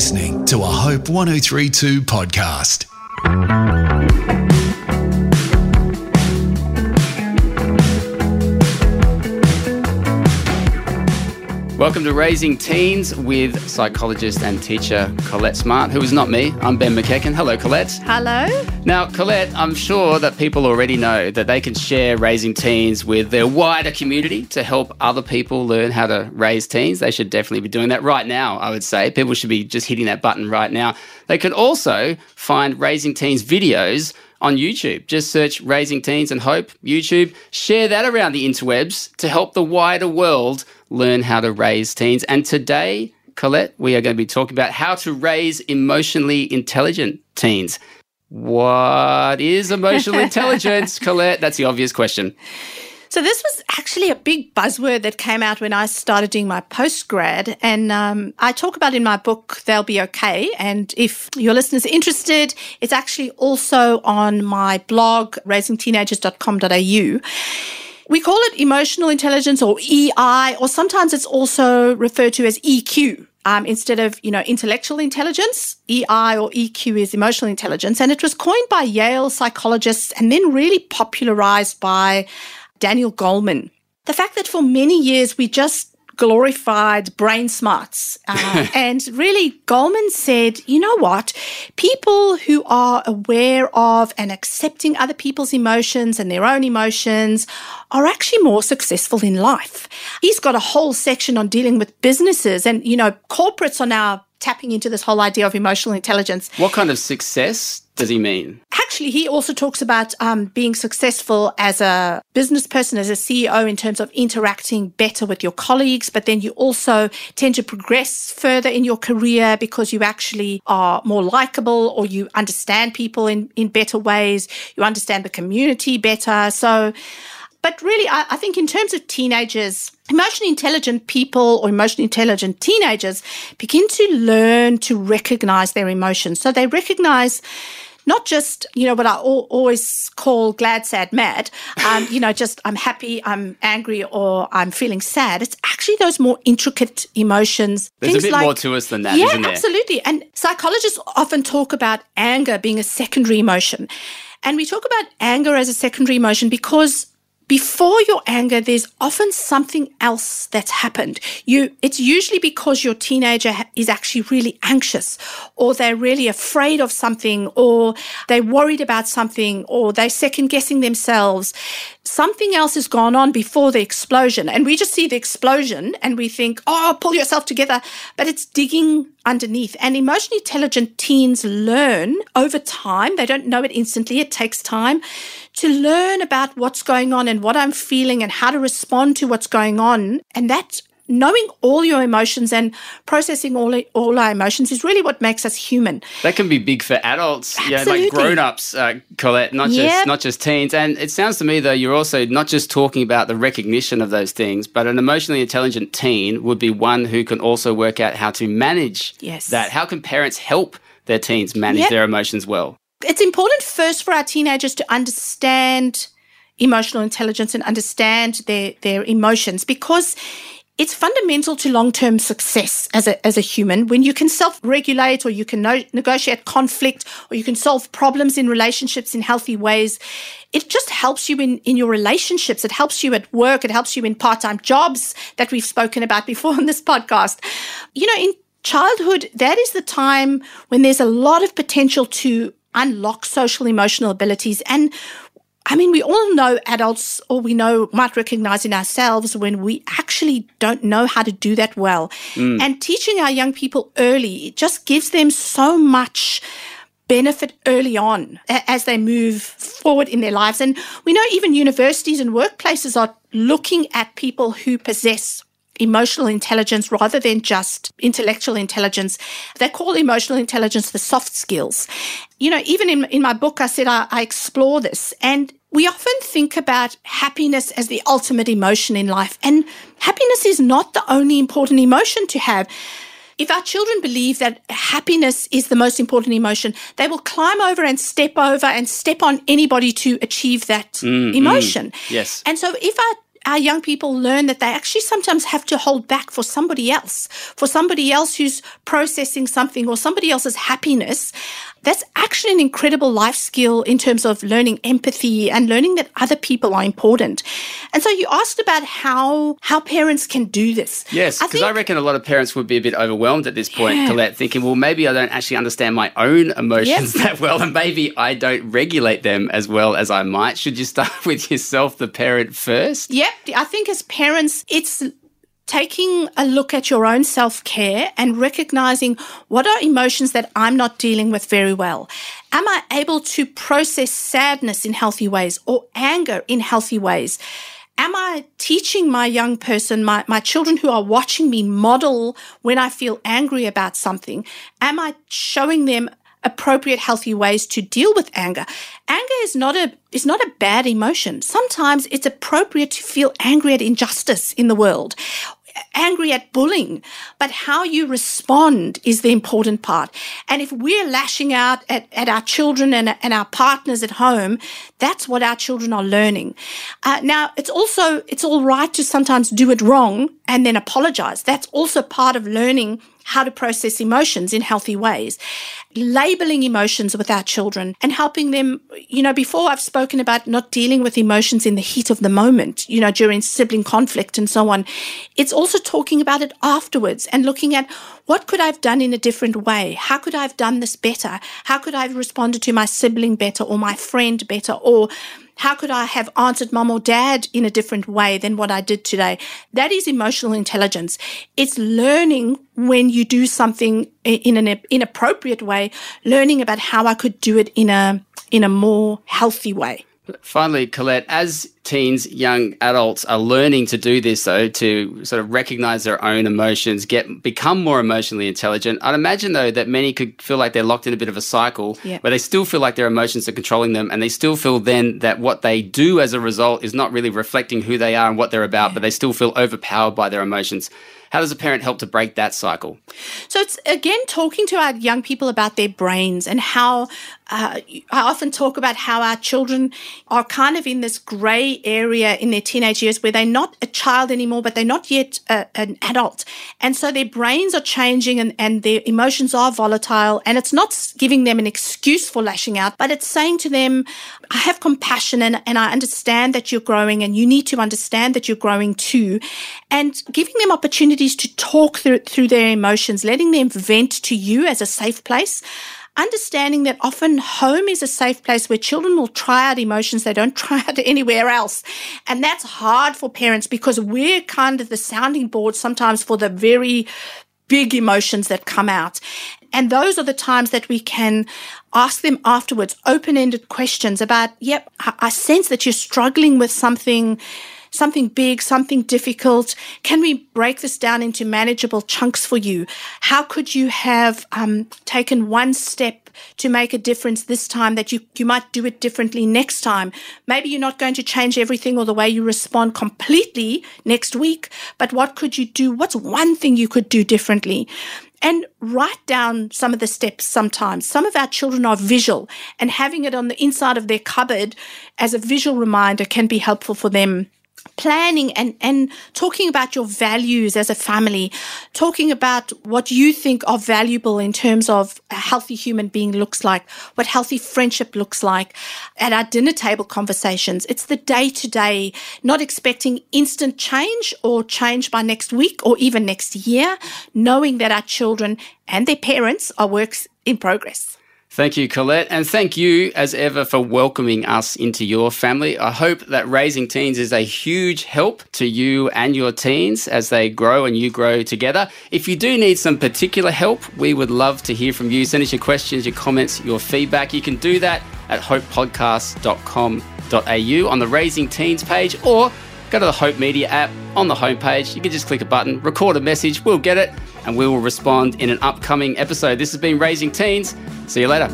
listening to a Hope 1032 podcast. Welcome to Raising Teens with psychologist and teacher Collett Smart, who is not me. I'm Ben McEachen. Hello, Collett. Hello. Now, Collett, I'm sure that people already know that they can share raising teens with their wider community to help other people learn how to raise teens. They should definitely be doing that right now, I would say. People should be just hitting that button right now. They can also find Raising Teens videos on YouTube. Just search Raising Teens and Hope, YouTube. Share that around the interwebs to help the wider world learn how to raise teens. And today, Collett, we are going to be talking about how to raise emotionally intelligent teens. What is emotional intelligence, Collett? That's the obvious question. So this was actually a big buzzword that came out when I started doing my postgrad, and um, I talk about in my book "They'll Be Okay." And if your listeners are interested, it's actually also on my blog raisingteenagers.com.au. We call it emotional intelligence or EI, or sometimes it's also referred to as EQ. Um, instead of you know intellectual intelligence, EI or EQ is emotional intelligence, and it was coined by Yale psychologists and then really popularized by Daniel Goleman. The fact that for many years we just glorified brain smarts. Uh, and really, Goleman said, you know what? People who are aware of and accepting other people's emotions and their own emotions are actually more successful in life. He's got a whole section on dealing with businesses and, you know, corporates are now tapping into this whole idea of emotional intelligence. What kind of success does he mean? Actually, he also talks about um, being successful as a business person, as a CEO, in terms of interacting better with your colleagues. But then you also tend to progress further in your career because you actually are more likable or you understand people in, in better ways. You understand the community better. So, but really, I, I, think in terms of teenagers, emotionally intelligent people or emotionally intelligent teenagers begin to learn to recognize their emotions. So they recognize not just, you know, what I always call glad, sad, mad, um, you know, just I'm happy, I'm angry, or I'm feeling sad. It's actually those more intricate emotions. There's a bit like, more to us than that, yeah, isn't there? absolutely. And psychologists often talk about anger being a secondary emotion. And we talk about anger as a secondary emotion because before your anger, there's often something else that's happened. You, it's usually because your teenager is actually really anxious or they're really afraid of something or they're worried about something or they're second guessing themselves. Something else has gone on before the explosion. And we just see the explosion and we think, oh, pull yourself together. But it's digging underneath. And emotionally intelligent teens learn over time. They don't know it instantly. It takes time to learn about what's going on and what I'm feeling and how to respond to what's going on. And that knowing all your emotions and processing all all our emotions is really what makes us human. That can be big for adults, Absolutely. yeah, like grown-ups, uh, Collett, not just not just teens. And it sounds to me though you're also not just talking about the recognition of those things, but an emotionally intelligent teen would be one who can also work out how to manage yes. that. How can parents help their teens manage yep. their emotions well? It's important first for our teenagers to understand emotional intelligence and understand their their emotions because it's fundamental to long-term success as a, as a human. When you can self-regulate or you can no- negotiate conflict or you can solve problems in relationships in healthy ways it just helps you in, in your relationships. It helps you at work. It helps you in part-time jobs that we've spoken about before on this podcast. You know in childhood that is the time when there's a lot of potential to unlock social emotional abilities and I mean, we all know adults, or we know, might recognize in ourselves when we actually don't know how to do that well. Mm. And teaching our young people early, it just gives them so much benefit early on as they move forward in their lives. And we know even universities and workplaces are looking at people who possess emotional intelligence rather than just intellectual intelligence. They call emotional intelligence the soft skills. You know, even in, in my book, I said I, I explore this. And we often think about happiness as the ultimate emotion in life. And happiness is not the only important emotion to have. If our children believe that happiness is the most important emotion, they will climb over and step over and step on anybody to achieve that mm, emotion. Mm, yes. And so if our our young people learn that they actually sometimes have to hold back for somebody else, for somebody else who's processing something or somebody else's happiness. That's actually an incredible life skill in terms of learning empathy and learning that other people are important. And so you asked about how how parents can do this. Yes, because I, I, reckon a lot of parents would be a bit overwhelmed at this point, yeah. Collett, thinking, well, maybe I don't actually understand my own emotions yep. that well, and maybe I don't regulate them as well as I might. Should you start with yourself, the parent, first? I think as parents, it's taking a look at your own self care and recognizing what are emotions that I'm not dealing with very well. Am I able to process sadness in healthy ways or anger in healthy ways? Am I teaching my young person, my, my children who are watching me model when I feel angry about something? Am I showing them appropriate healthy ways to deal with anger. Anger is not a is not a bad emotion. Sometimes it's appropriate to feel angry at injustice in the world angry at bullying, but how you respond is the important part. And if we're lashing out at, at our children and, and our partners at home, that's what our children are learning. Uh, now, it's also, it's all right to sometimes do it wrong and then apologize. That's also part of learning how to process emotions in healthy ways, labeling emotions with our children and helping them. You know, before I've spoken about not dealing with emotions in the heat of the moment, you know, during sibling conflict and so on. It's also talking about it afterwards and looking at what could I have done in a different way? How could I have done this better? How could I have responded to my sibling better or my friend better or how could I have answered mom or dad in a different way than what I did today? That is emotional intelligence. It's learning when you do something in an inappropriate way, learning about how I could do it in a, in a more healthy way. Finally, Collett, as teens, young adults are learning to do this, though, to sort of recognize their own emotions, get become more emotionally intelligent. I'd imagine, though, that many could feel like they're locked in a bit of a cycle yeah. where they still feel like their emotions are controlling them, and they still feel then that what they do as a result is not really reflecting who they are and what they're about, yeah. but they still feel overpowered by their emotions. How does a parent help to break that cycle? So it's again talking to our young people about their brains and how uh, I often talk about how our children are kind of in this area in their teenage years where they're not a child anymore, but they're not yet a, an adult. And so their brains are changing and, and their emotions are volatile. And it's not giving them an excuse for lashing out, but it's saying to them, I have compassion and, and I understand that you're growing and you need to understand that you're growing too. And giving them opportunities to talk through, through their emotions, letting them vent to you as a safe place understanding that often home is a safe place where children will try out emotions they don't try out anywhere else. And that's hard for parents because we're kind of the sounding board sometimes for the very big emotions that come out. And those are the times that we can ask them afterwards open ended questions about, yep, I sense that you're struggling with something something big, something difficult? Can we break this down into manageable chunks for you? How could you have um, taken one step to make a difference this time that you, you might do it differently next time? Maybe you're not going to change everything or the way you respond completely next week, but what could you do? What's one thing you could do differently? and write down some of the steps sometimes. Some of our children are visual, and having it on the inside of their cupboard as a visual reminder can be helpful for them planning and, and talking about your values as a family, talking about what you think are valuable in terms of a healthy human being looks like, what healthy friendship looks like at our dinner table conversations. It's the day to day, not expecting instant change or change by next week or even next year, knowing that our children and their parents are works in progress. Thank you, Collett. And thank you, as ever, for welcoming us into your family. I hope that raising teens is a huge help to you and your teens as they grow and you grow together. If you do need some particular help, we would love to hear from you. Send us your questions, your comments, your feedback. You can do that at hopepodcast.com.au on the Raising Teens page or go to the Hope Media app on the homepage. You can just click a button, record a message, we'll get it, and we will respond in an upcoming episode. This has been Raising Teens. See you later.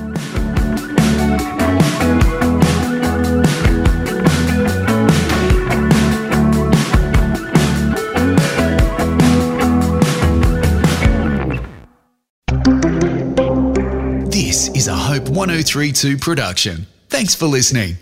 This is a Hope 1032 production. Thanks for listening.